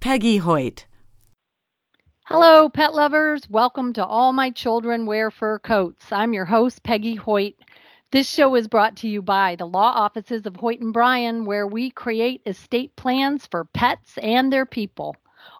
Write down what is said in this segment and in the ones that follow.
Peggy Hoyt. Hello, pet lovers. Welcome to All My Children Wear Fur Coats. I'm your host, Peggy Hoyt. This show is brought to you by the law offices of Hoyt and Bryan, where we create estate plans for pets and their people.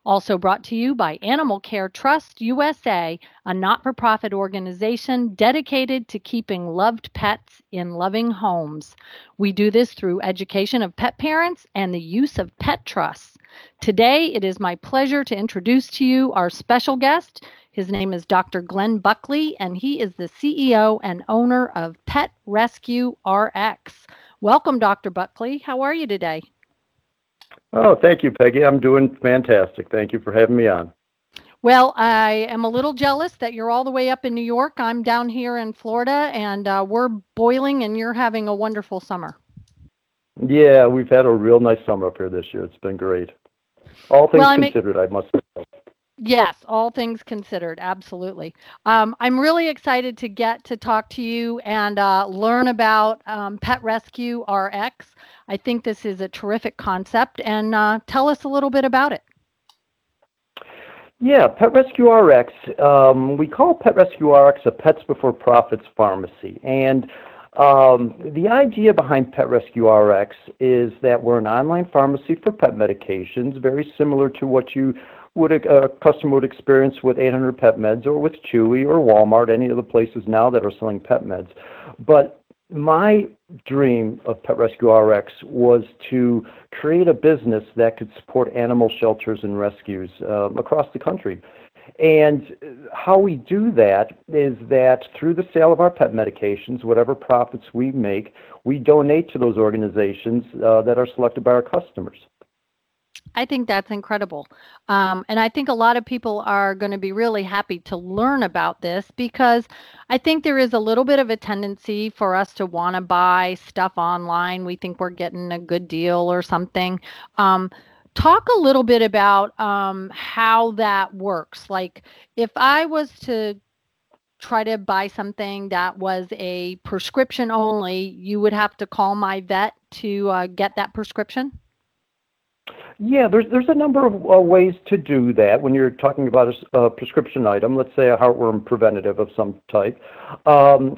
Also brought to you by Animal Care Trust USA, a not for profit organization dedicated to keeping loved pets in loving homes. We do this through education of pet parents and the use of pet trusts. Today, it is my pleasure to introduce to you our special guest. His name is Dr. Glenn Buckley, and he is the CEO and owner of Pet Rescue RX. Welcome, Dr. Buckley. How are you today? Oh, thank you, Peggy. I'm doing fantastic. Thank you for having me on. Well, I am a little jealous that you're all the way up in New York. I'm down here in Florida, and uh, we're boiling, and you're having a wonderful summer. Yeah, we've had a real nice summer up here this year. It's been great. All things well, considered, I must say. Yes, all things considered, absolutely. Um, I'm really excited to get to talk to you and uh, learn about um, Pet Rescue RX. I think this is a terrific concept, and uh, tell us a little bit about it. Yeah, Pet Rescue RX. Um, we call Pet Rescue RX a Pets Before Profits pharmacy, and the idea behind Pet Rescue RX is that we're an online pharmacy for pet medications, very similar to what you would a, a customer would experience with 800 Pet Meds or with Chewy or Walmart, any of the places now that are selling pet meds. But my dream of Pet Rescue RX was to create a business that could support animal shelters and rescues um, across the country. And how we do that is that through the sale of our pet medications, whatever profits we make, we donate to those organizations uh, that are selected by our customers. I think that's incredible. Um, and I think a lot of people are going to be really happy to learn about this because I think there is a little bit of a tendency for us to want to buy stuff online. We think we're getting a good deal or something. Um, talk a little bit about um, how that works. Like, if I was to try to buy something that was a prescription only, you would have to call my vet to uh, get that prescription? Yeah, there's there's a number of uh, ways to do that when you're talking about a, a, prescription item. Let's say a heartworm preventative of some type. Um,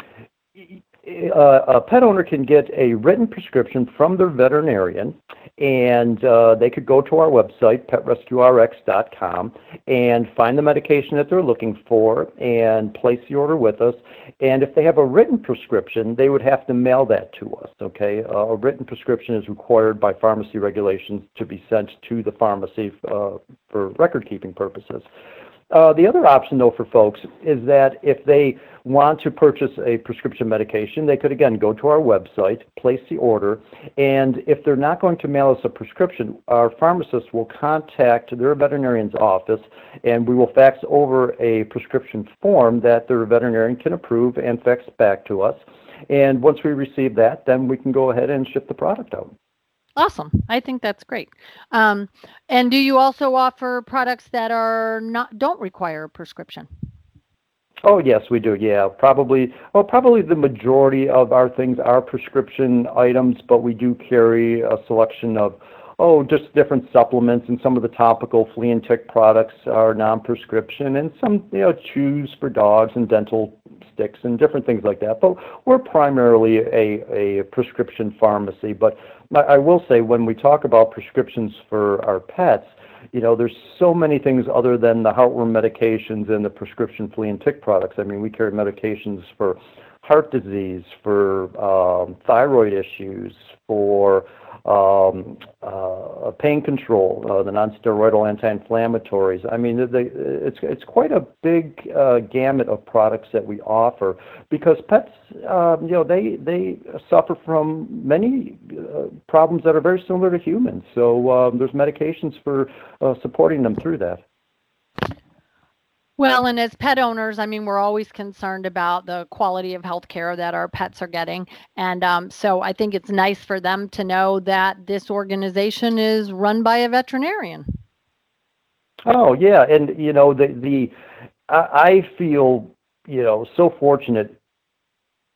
a pet owner can get a written prescription from their veterinarian, and uh, they could go to our website, petrescuerx.com, and find the medication that they're looking for and place the order with us. And if they have a written prescription, they would have to mail that to us. Okay, uh, a written prescription is required by pharmacy regulations to be sent to the pharmacy uh, for record keeping purposes. Uh, the other option, though, for folks is that if they want to purchase a prescription medication, they could again go to our website, place the order, and if they're not going to mail us a prescription, our pharmacist will contact their veterinarian's office and we will fax over a prescription form that their veterinarian can approve and fax back to us. And once we receive that, then we can go ahead and ship the product out. Awesome. I think that's great. Um, and do you also offer products that are not don't require a prescription? Oh yes, we do. Yeah, probably. Well, probably the majority of our things are prescription items, but we do carry a selection of oh, just different supplements, and some of the topical flea and tick products are non-prescription, and some you know chews for dogs and dental sticks and different things like that. But we're primarily a, a prescription pharmacy. But I will say when we talk about prescriptions for our pets, you know, there's so many things other than the heartworm medications and the prescription flea and tick products. I mean, we carry medications for heart disease, for um, thyroid issues, for um, uh, pain control, uh, the nonsteroidal anti-inflammatories. I mean, it's quite a big uh, gamut of products that we offer because pets, um, you know, they suffer from many problems that are very similar to humans. So um, there's medications for supporting them through that. Well, and as pet owners, I mean, we're always concerned about the quality of health care that our pets are getting. And um, so I think it's nice for them to know that this organization is run by a veterinarian. Oh, yeah. And, you know, the, the I feel, you know, so fortunate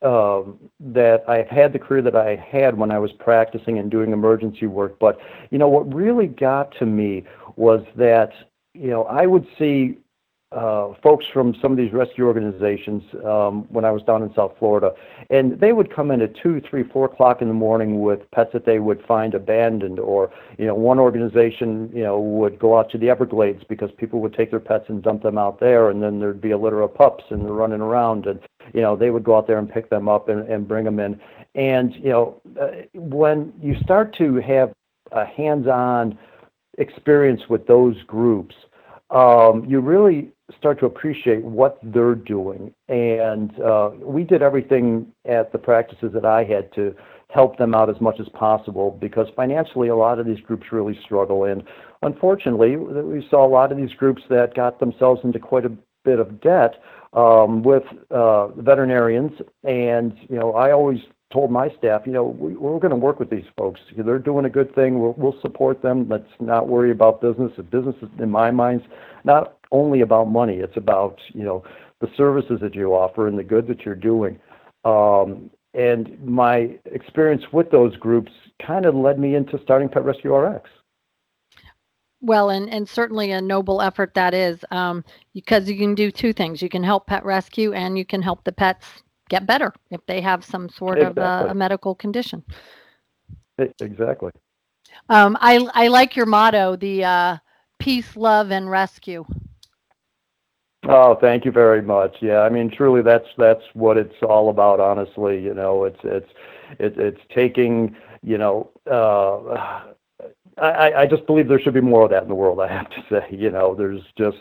um, that I've had the career that I had when I was practicing and doing emergency work. But, you know, what really got to me was that, you know, I would see folks from some of these rescue organizations um, when I was down in South Florida, and they would come in at two, three, four o'clock in the morning with pets that they would find abandoned, or you know, one organization you know would go out to the Everglades because people would take their pets and dump them out there, and then there'd be a litter of pups and they're running around, and you know they would go out there and pick them up and, and bring them in, and you know uh, when you start to have a hands-on experience with those groups you really start to appreciate what they're doing. And uh, we did everything at the practices that I had to help them out as much as possible because financially a lot of these groups really struggle. And unfortunately, we saw a lot of these groups that got themselves into quite a bit of debt um, with uh, veterinarians. And, you know, I always told my staff, you know, we, are going to work with these folks. They're doing a good thing. We'll, we'll support them. Let's not worry about business. The business, is, in my mind, not only about money. It's about you know the services that you offer and the good that you're doing. Um, and my experience with those groups kind of led me into starting Pet Rescue RX. Well, and, and certainly a noble effort that is, um, because you can do two things. You can help pet rescue and you can help the pets get better if they have some sort exactly. of uh, a medical condition. Exactly. Um, I, I like your motto, the uh, peace, love, and rescue. Oh, thank you very much. Yeah, I mean, truly, that's that's what it's all about. Honestly, you know, it's it's it's it's taking you know uh, I, I just believe there should be more of that in the world. I have to say, you know, there's just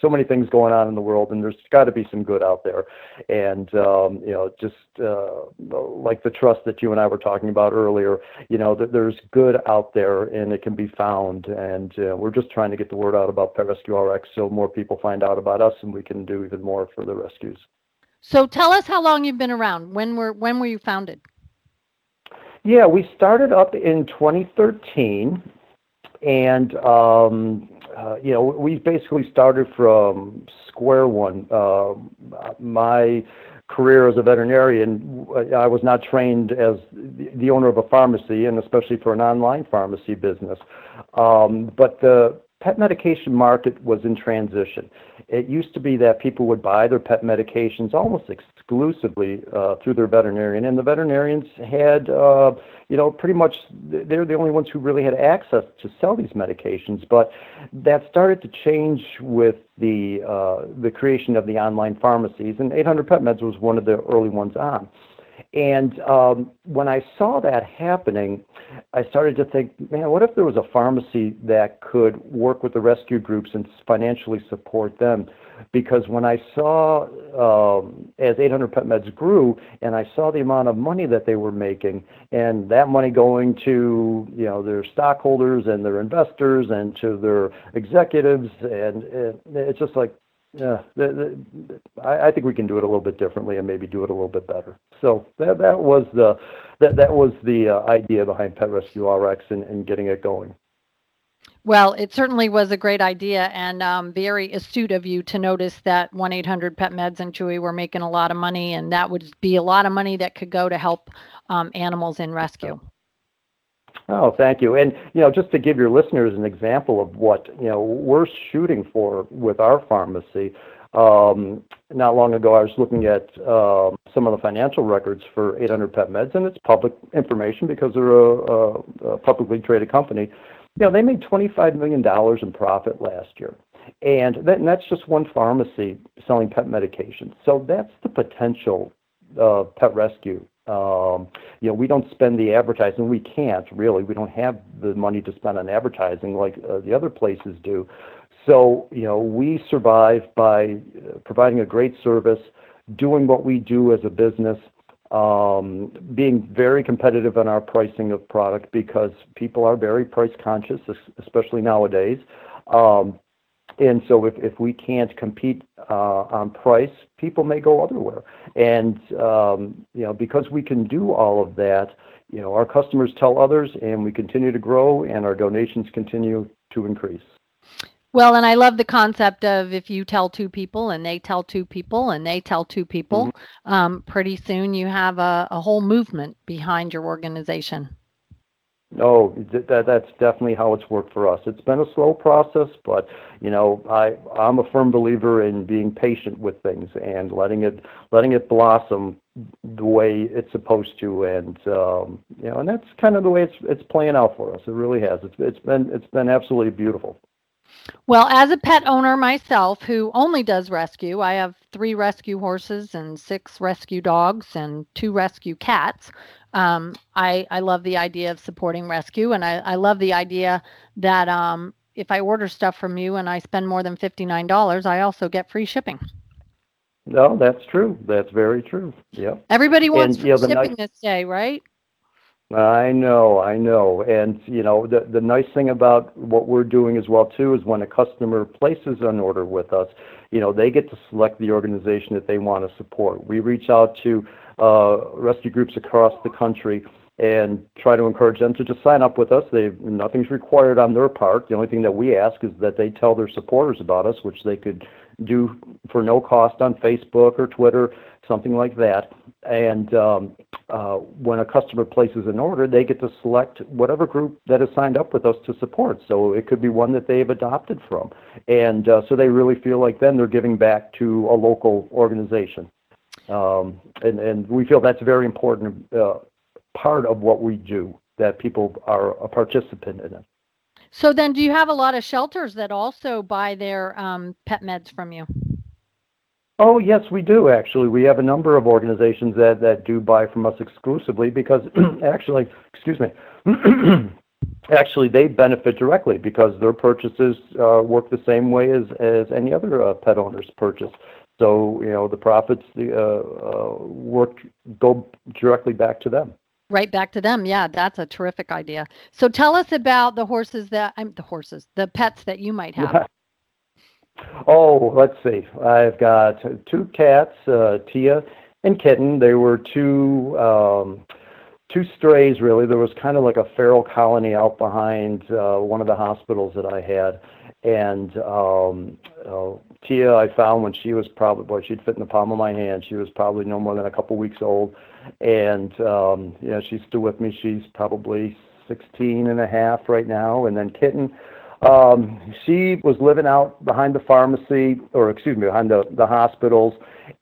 so many things going on in the world, and there's got to be some good out there. And um, you know, just uh, like the trust that you and I were talking about earlier, you know, that there's good out there, and it can be found. And uh, we're just trying to get the word out about Pet Rescue RX so more people find out about us, and we can do even more for the rescues. So tell us how long you've been around. When were when were you founded? Yeah, we started up in 2013, and um, uh, you know we basically started from square one. Uh, my career as a veterinarian, I was not trained as the owner of a pharmacy, and especially for an online pharmacy business. Um, but the pet medication market was in transition. It used to be that people would buy their pet medications almost exclusively uh, through their veterinarian, and the veterinarians had, uh, you know, pretty much they're the only ones who really had access to sell these medications. But that started to change with the uh, the creation of the online pharmacies, and 800 Pet Meds was one of the early ones on. And um, when I saw that happening, I started to think, man, what if there was a pharmacy that could work with the rescue groups and financially support them? Because when I saw, um, as 800 Pet Meds grew, and I saw the amount of money that they were making, and that money going to, you know, their stockholders and their investors and to their executives, and it, it's just like, yeah, I, think we can do it a little bit differently and maybe do it a little bit better. So that that was the that that was the uh, idea behind Pet Rescue RX and, getting it going. Well, it certainly was a great idea and um, very astute of you to notice that 1 800 Pet Meds and Chewy were making a lot of money, and that would be a lot of money that could go to help um, animals in rescue. Oh, thank you. And you know, just to give your listeners an example of what you know we're shooting for with our pharmacy. Um, not long ago, I was looking at uh, some of the financial records for 800 Pet Meds, and it's public information because they're a, a, a publicly traded company. You know, they made 25 million dollars in profit last year, and, that, and that's just one pharmacy selling pet medications. So that's the potential uh, pet rescue. Um, you know, we don't spend the advertising. We can't really. We don't have the money to spend on advertising like uh, the other places do. So, you know, we survive by uh, providing a great service, doing what we do as a business, um, being very competitive in our pricing of product because people are very price conscious, especially nowadays. And so if, if we can't compete uh, on price, people may go elsewhere. And um, you know, because we can do all of that, you know, our customers tell others, and we continue to grow, and our donations continue to increase. Well, and I love the concept of if you tell two people and they tell two people and they tell two people, mm-hmm. um, pretty soon you have a, a whole movement behind your organization. No, that, that's definitely how it's worked for us. It's been a slow process, but you know, I I'm a firm believer in being patient with things and letting it letting it blossom the way it's supposed to, and um, you know, and that's kind of the way it's it's playing out for us. It really has. It's it's been it's been absolutely beautiful. Well, as a pet owner myself who only does rescue, I have three rescue horses and six rescue dogs and two rescue cats. Um, I, I love the idea of supporting rescue, and I, I love the idea that um, if I order stuff from you and I spend more than $59, I also get free shipping. No, that's true. That's very true. Yeah. Everybody wants and, shipping nice, this day, right? I know, I know. And you know, the the nice thing about what we're doing as well too is when a customer places an order with us, you know, they get to select the organization that they want to support. We reach out to uh, rescue groups across the country and try to encourage them to just sign up with us. They nothing's required on their part. The only thing that we ask is that they tell their supporters about us, which they could do for no cost on Facebook or Twitter, something like that. And um, uh, when a customer places an order, they get to select whatever group that has signed up with us to support. So it could be one that they've adopted from. And uh, so they really feel like then they're giving back to a local organization. Um, and, and we feel that's a very important uh, part of what we do, that people are a participant in it. So then, do you have a lot of shelters that also buy their um, pet meds from you? Oh yes, we do actually. We have a number of organizations that that do buy from us exclusively because actually, excuse me, actually they benefit directly because their purchases uh, work the same way as as any other uh, pet owner's purchase. So you know the profits the uh, uh work go directly back to them. Right back to them. Yeah, that's a terrific idea. So tell us about the horses that I'm the horses, the pets that you might have. oh, let's see. I've got two cats, uh, Tia and Kitten. They were two um, two strays really. There was kind of like a feral colony out behind uh, one of the hospitals that I had, and um, uh, Tia I found when she was probably boy she'd fit in the palm of my hand. She was probably no more than a couple weeks old and um, yeah, she's still with me. She's probably 16 and a half right now. And then Kitten, um, she was living out behind the pharmacy, or excuse me, behind the, the hospitals.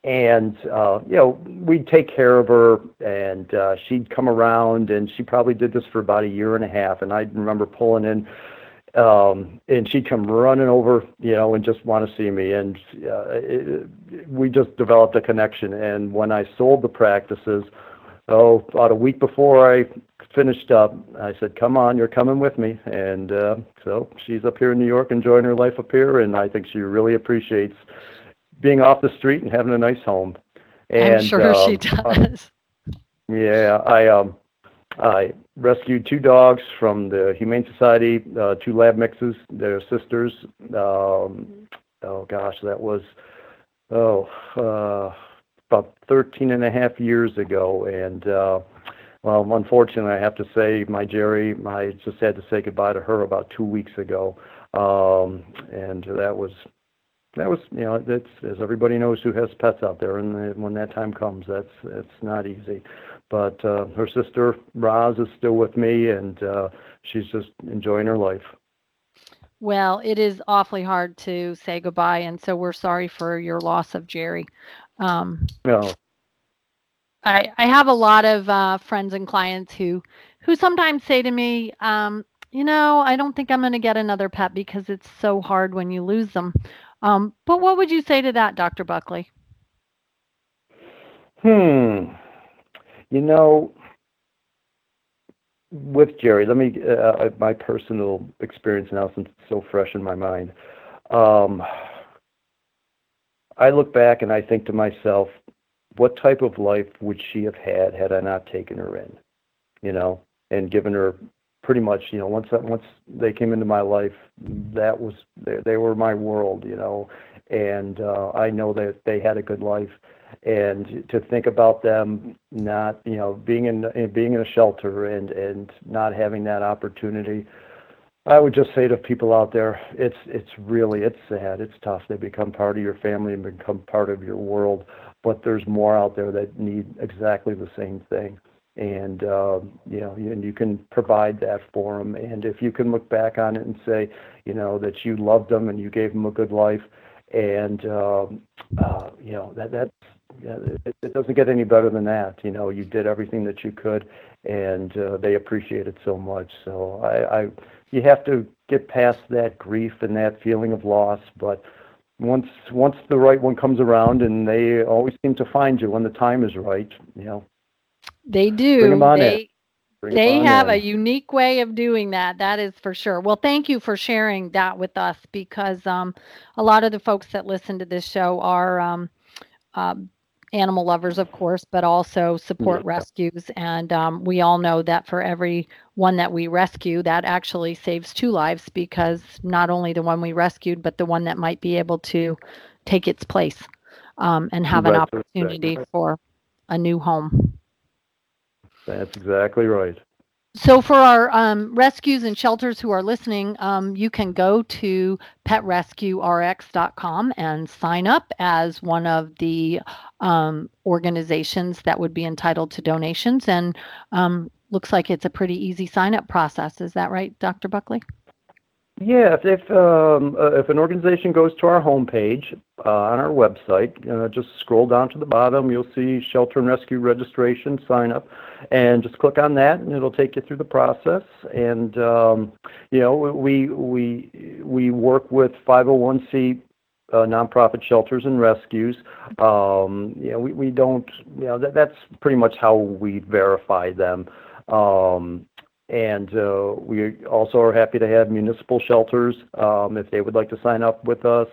And, uh, you know, we'd take care of her, and uh, she'd come around, and she probably did this for about a year and a half. And I remember pulling in um, and she'd come running over, you know, and just want to see me. And uh, it, we just developed a connection. And when I sold the practices, oh, about a week before I finished up, I said, "Come on, you're coming with me." And uh, so she's up here in New York, enjoying her life up here, and I think she really appreciates being off the street and having a nice home. And, I'm sure uh, she does. Uh, yeah, I um, I rescued two dogs from the Humane Society, uh, two lab mixes, their sisters. Um, oh gosh, that was oh uh, about 13 and a half years ago, and uh, well, unfortunately, I have to say, my Jerry, I just had to say goodbye to her about two weeks ago, um, and that was that was you know that's as everybody knows who has pets out there, and when that time comes, that's that's not easy. But uh, her sister Roz is still with me, and uh, she's just enjoying her life. Well, it is awfully hard to say goodbye, and so we're sorry for your loss of Jerry. Um, no. I, I have a lot of uh, friends and clients who who sometimes say to me, um, you know, I don't think I'm going to get another pet because it's so hard when you lose them. Um, but what would you say to that, Dr. Buckley? Hmm. You know, with Jerry, let me uh, uh, my personal experience now since it's so fresh in my mind. Um, I look back and I think to myself, what type of life would she have had had I not taken her in, you know, and given her pretty much, you know, once that, once they came into my life, that was they, they were my world, you know, and uh, I know that they had a good life, and to think about them not, you know, being in being in a shelter and and not having that opportunity. I would just say to people out there, it's it's really it's sad, it's tough. They become part of your family and become part of your world, but there's more out there that need exactly the same thing. And uh, you know and you can provide that for them and if you can look back on it and say you know that you loved them and you gave them a good life and um, uh, you know that that's it, it doesn't get any better than that. You know you did everything that you could and uh, they appreciate it so much. So I, I you have to get past that grief and that feeling of loss but once once the right one comes around and they always seem to find you when the time is right you know they do. they they have in. a unique way of doing that. That is for sure. Well, thank you for sharing that with us because um, a lot of the folks that listen to this show are um, um, animal lovers, of course, but also support yeah. rescues. And um, we all know that for every one that we rescue, that actually saves two lives because not only the one we rescued, but the one that might be able to take its place um, and have an opportunity for a new home. That's exactly right. So, for our um, rescues and shelters who are listening, um, you can go to petrescuerx.com and sign up as one of the um, organizations that would be entitled to donations. And um, looks like it's a pretty easy sign up process. Is that right, Dr. Buckley? Yeah, um, uh, if an organization goes to our homepage uh, on our website, uh, just scroll down to the bottom, you'll see shelter and rescue registration sign up, and just click on that, and it'll take you through the process. And um, you know, we we we work with 501c uh, nonprofit shelters and rescues. Um, that's pretty much how we verify them. And uh, we also are happy to have municipal shelters um, if they would like to sign up with us.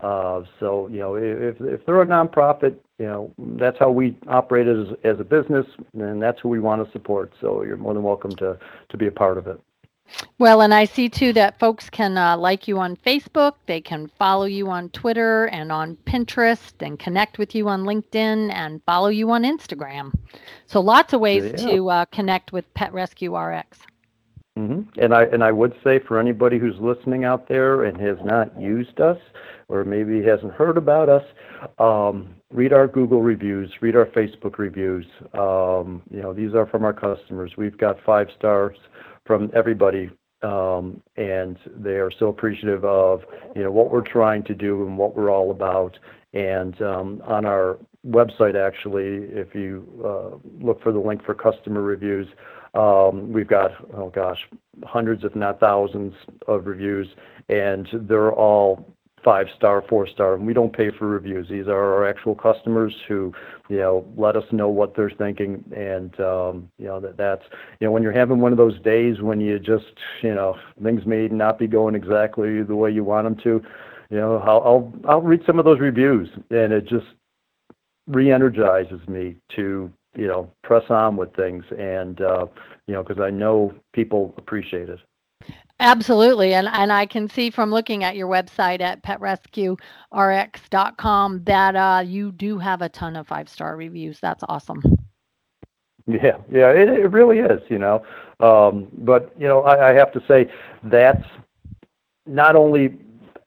Uh, so, you know, if, if they're a nonprofit, you know, that's how we operate as, as a business, and that's who we want to support. So you're more than welcome to, to be a part of it. Well, and I see too that folks can uh, like you on Facebook, they can follow you on Twitter and on Pinterest, and connect with you on LinkedIn and follow you on Instagram. So lots of ways yeah. to uh, connect with Pet Rescue RX. Mm-hmm. And I and I would say for anybody who's listening out there and has not used us, or maybe hasn't heard about us, um, read our Google reviews, read our Facebook reviews. Um, you know, these are from our customers. We've got five stars from everybody, um, and they are so appreciative of what we're trying to do and what we're all about. And um, on our website, actually, if you uh, look for the link for customer reviews, um, we've got oh gosh, hundreds if not thousands of reviews, and they're all five star, four star, and we don't pay for reviews. These are our actual customers who, you know, let us know what they're thinking, and um, you know that that's you know when you're having one of those days when you just you know things may not be going exactly the way you want them to, you know, I'll I'll, I'll read some of those reviews, and it just re-energizes me to you know press on with things, and uh, you know because I know people appreciate it. Absolutely. And and I can see from looking at your website at petrescuerx.com that uh, you do have a ton of five star reviews. That's awesome. Yeah, yeah, it, it really is, you know. Um, but, you know, I, I have to say that's not only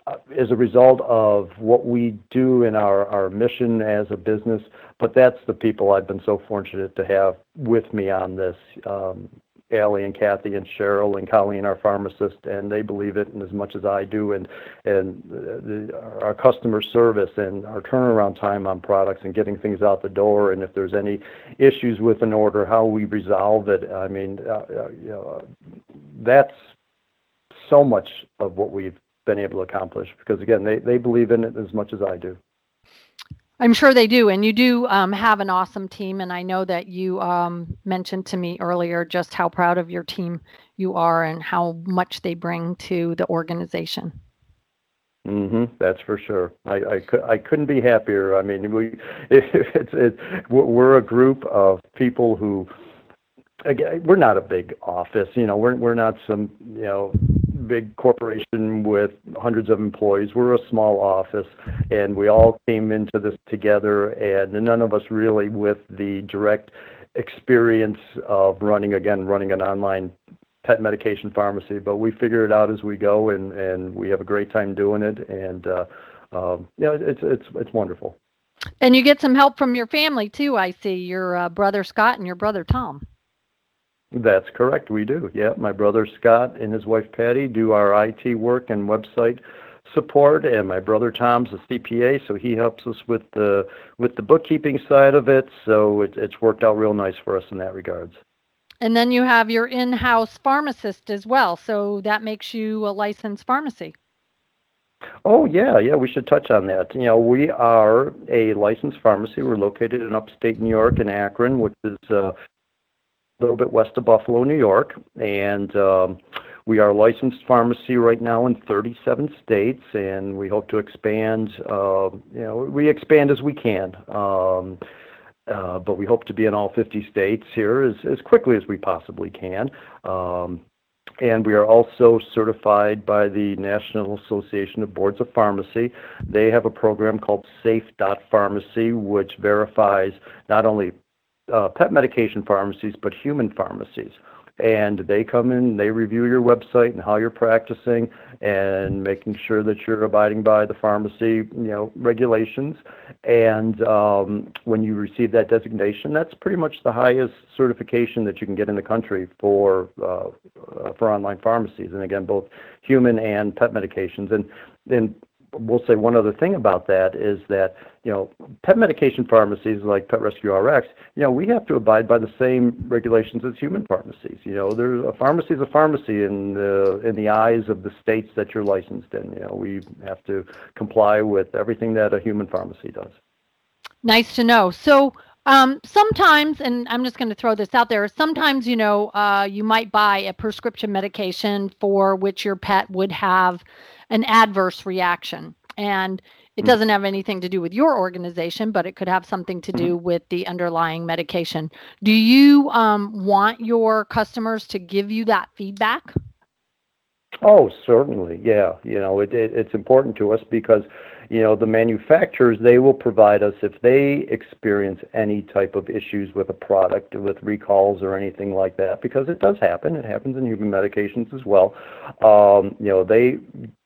uh, as a result of what we do in our, our mission as a business, but that's the people I've been so fortunate to have with me on this. Um, Allie and Kathy and Cheryl and Colleen, our pharmacist, and they believe it as much as I do. And and the, our customer service and our turnaround time on products and getting things out the door. And if there's any issues with an order, how we resolve it. I mean, uh, uh, you know, that's so much of what we've been able to accomplish because again, they they believe in it as much as I do. I'm sure they do, and you do um, have an awesome team. And I know that you um, mentioned to me earlier just how proud of your team you are and how much they bring to the organization. hmm That's for sure. I, I, I couldn't be happier. I mean, we it's, it's we're a group of people who again we're not a big office. You know, we're we're not some you know big corporation with hundreds of employees. We're a small office, and we all came into this together, and none of us really with the direct experience of running again running an online pet medication pharmacy, but we figure it out as we go, and and we have a great time doing it, and uh, um, you know, it's it's it's wonderful. And you get some help from your family too. I see your uh, brother Scott and your brother Tom. That's correct. We do. Yeah, my brother Scott and his wife Patty do our IT work and website support, and my brother Tom's a CPA, so he helps us with the with the bookkeeping side of it. So it, it's worked out real nice for us in that regards. And then you have your in-house pharmacist as well, so that makes you a licensed pharmacy. Oh yeah, yeah. We should touch on that. You know, we are a licensed pharmacy. We're located in upstate New York in Akron, which is uh, little bit west of Buffalo, New York, and um, we are licensed pharmacy right now in 37 states, and we hope to expand. Uh, you know, we expand as we can. Um, uh, but we hope to be in all 50 states here as, as quickly as we possibly can. Um, and we are also certified by the National Association of Boards of Pharmacy. They have a program called Safe.Pharmacy, which verifies not only pet medication pharmacies, but human pharmacies. And they come in, they review your website and how you're practicing, and making sure that you're abiding by the pharmacy, you know, regulations. And um, when you receive that designation, that's pretty much the highest certification that you can get in the country for uh, for online pharmacies. And again, both human and pet medications. We'll say one other thing about that is that you know pet medication pharmacies like Pet Rescue RX, you know we have to abide by the same regulations as human pharmacies. You know, there's a pharmacy is a pharmacy in the in the eyes of the states that you're licensed in. You know, we have to comply with everything that a human pharmacy does. Nice to know. So. Um, sometimes, and I'm just going to throw this out there. Sometimes, you know, uh, you might buy a prescription medication for which your pet would have an adverse reaction. And it hmm. doesn't have anything to do with your organization, but it could have something to do mm-hmm. with the underlying medication. Do you um, want your customers to give you that feedback? Oh, certainly. Yeah. You know, it, it, it's important to us because, you know, the manufacturers, they will provide us if they experience any type of issues with a product, with recalls or anything like that, because it does happen. It happens in human medications as well. Um, you know, they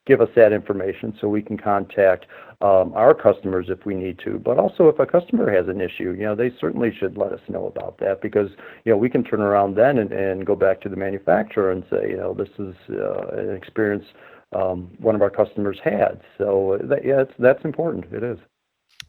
give us that information so we can contact um, our customers if we need to. But also, if a customer has an issue, you know, they certainly should let us know about that because you know we can turn around then and, and go back to the manufacturer and say, you know, this is uh, an experience one of our customers had. So that, yeah, that's important. It is.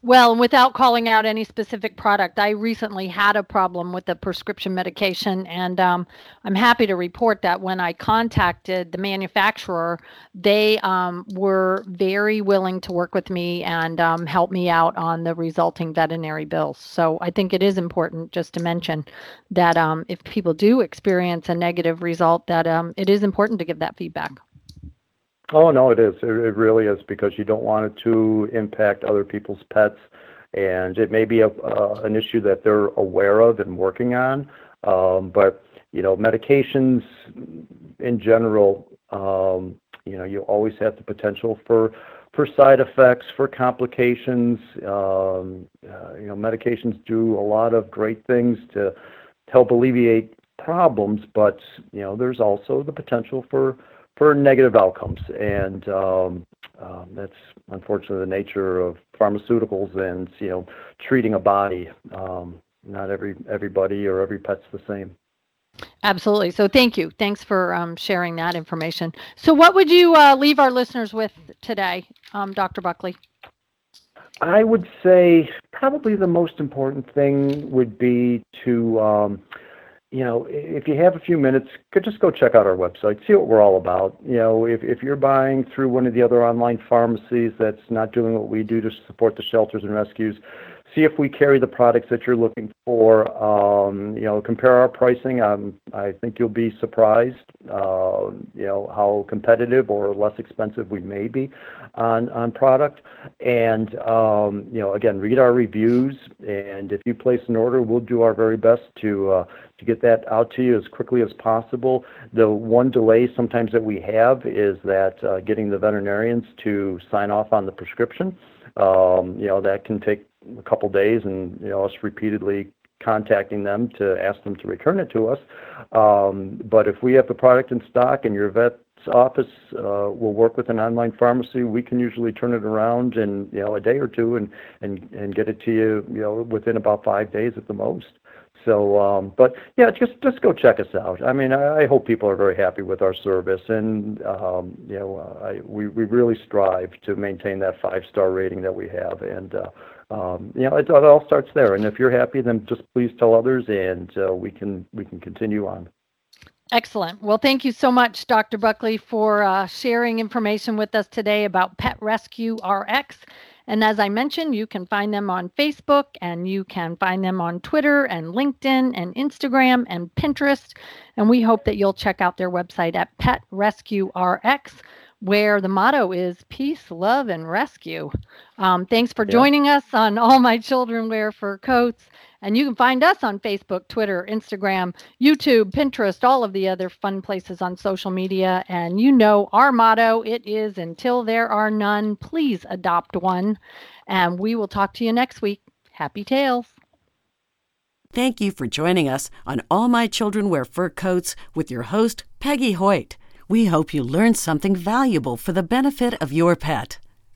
Well, without calling out any specific product, I recently had a problem with a prescription medication, and um, I'm happy to report that when I contacted the manufacturer, they um, were very willing to work with me and um, help me out on the resulting veterinary bills. So I think it is important just to mention that um, if people do experience a negative result, that um, it is important to give that feedback. Oh no, it is. It, really is because you don't want it to impact other people's pets, and it may be a, uh, an issue that they're aware of and working on. Um, but you know, medications in general, um, you know, you always have the potential for for side effects, for complications. Um, uh, you know, medications do a lot of great things to help alleviate problems, but you know, there's also the potential for for negative outcomes. And um, um, that's unfortunately the nature of pharmaceuticals and you know treating a body. Um, not every everybody or every pet's the same. Absolutely. So thank you. Thanks for um, sharing that information. So what would you uh, leave our listeners with today, um, Dr. Buckley? I would say probably the most important thing would be to um, you know, if you have a few minutes, could just go check out our website, see what we're all about. You know, if, if you're buying through one of the other online pharmacies that's not doing what we do to support the shelters and rescues, see if we carry the products that you're looking for. Um, you know, compare our pricing. Um, I think you'll be surprised, uh, you know, how competitive or less expensive we may be on on product. And um, you know, again, read our reviews. And if you place an order, we'll do our very best to uh, to get that out to you as quickly as possible. The one delay sometimes that we have is that uh, getting the veterinarians to sign off on the prescription. Um, you know, that can take a couple days and you know us repeatedly contacting them to ask them to return it to us. Um, but if we have the product in stock and your vet's office uh, will work with an online pharmacy, we can usually turn it around in you know a day or two and and and get it to you you know within about five days at the most. So, um, but yeah, just just go check us out. I mean, I, I hope people are very happy with our service, and um, you know, I, we we really strive to maintain that five star rating that we have, and uh, you know, it, all starts there. And if you're happy, then just please tell others, and uh, we can we can continue on. Excellent. Well, thank you so much, Dr. Buckley, for uh, sharing information with us today about Pet Rescue RX. And as I mentioned, you can find them on Facebook and you can find them on Twitter and LinkedIn and Instagram and Pinterest. And we hope that you'll check out their website at Pet Rescue RX where the motto is peace, love, and rescue. Um, thanks for joining us on All My Children Wear Fur Coats. And you can find us on Facebook, Twitter, Instagram, YouTube, Pinterest, all of the other fun places on social media. And you know our motto it is until there are none, please adopt one. And we will talk to you next week. Happy tales. Thank you for joining us on All My Children Wear Fur Coats with your host, Peggy Hoyt. We hope you learned something valuable for the benefit of your pet.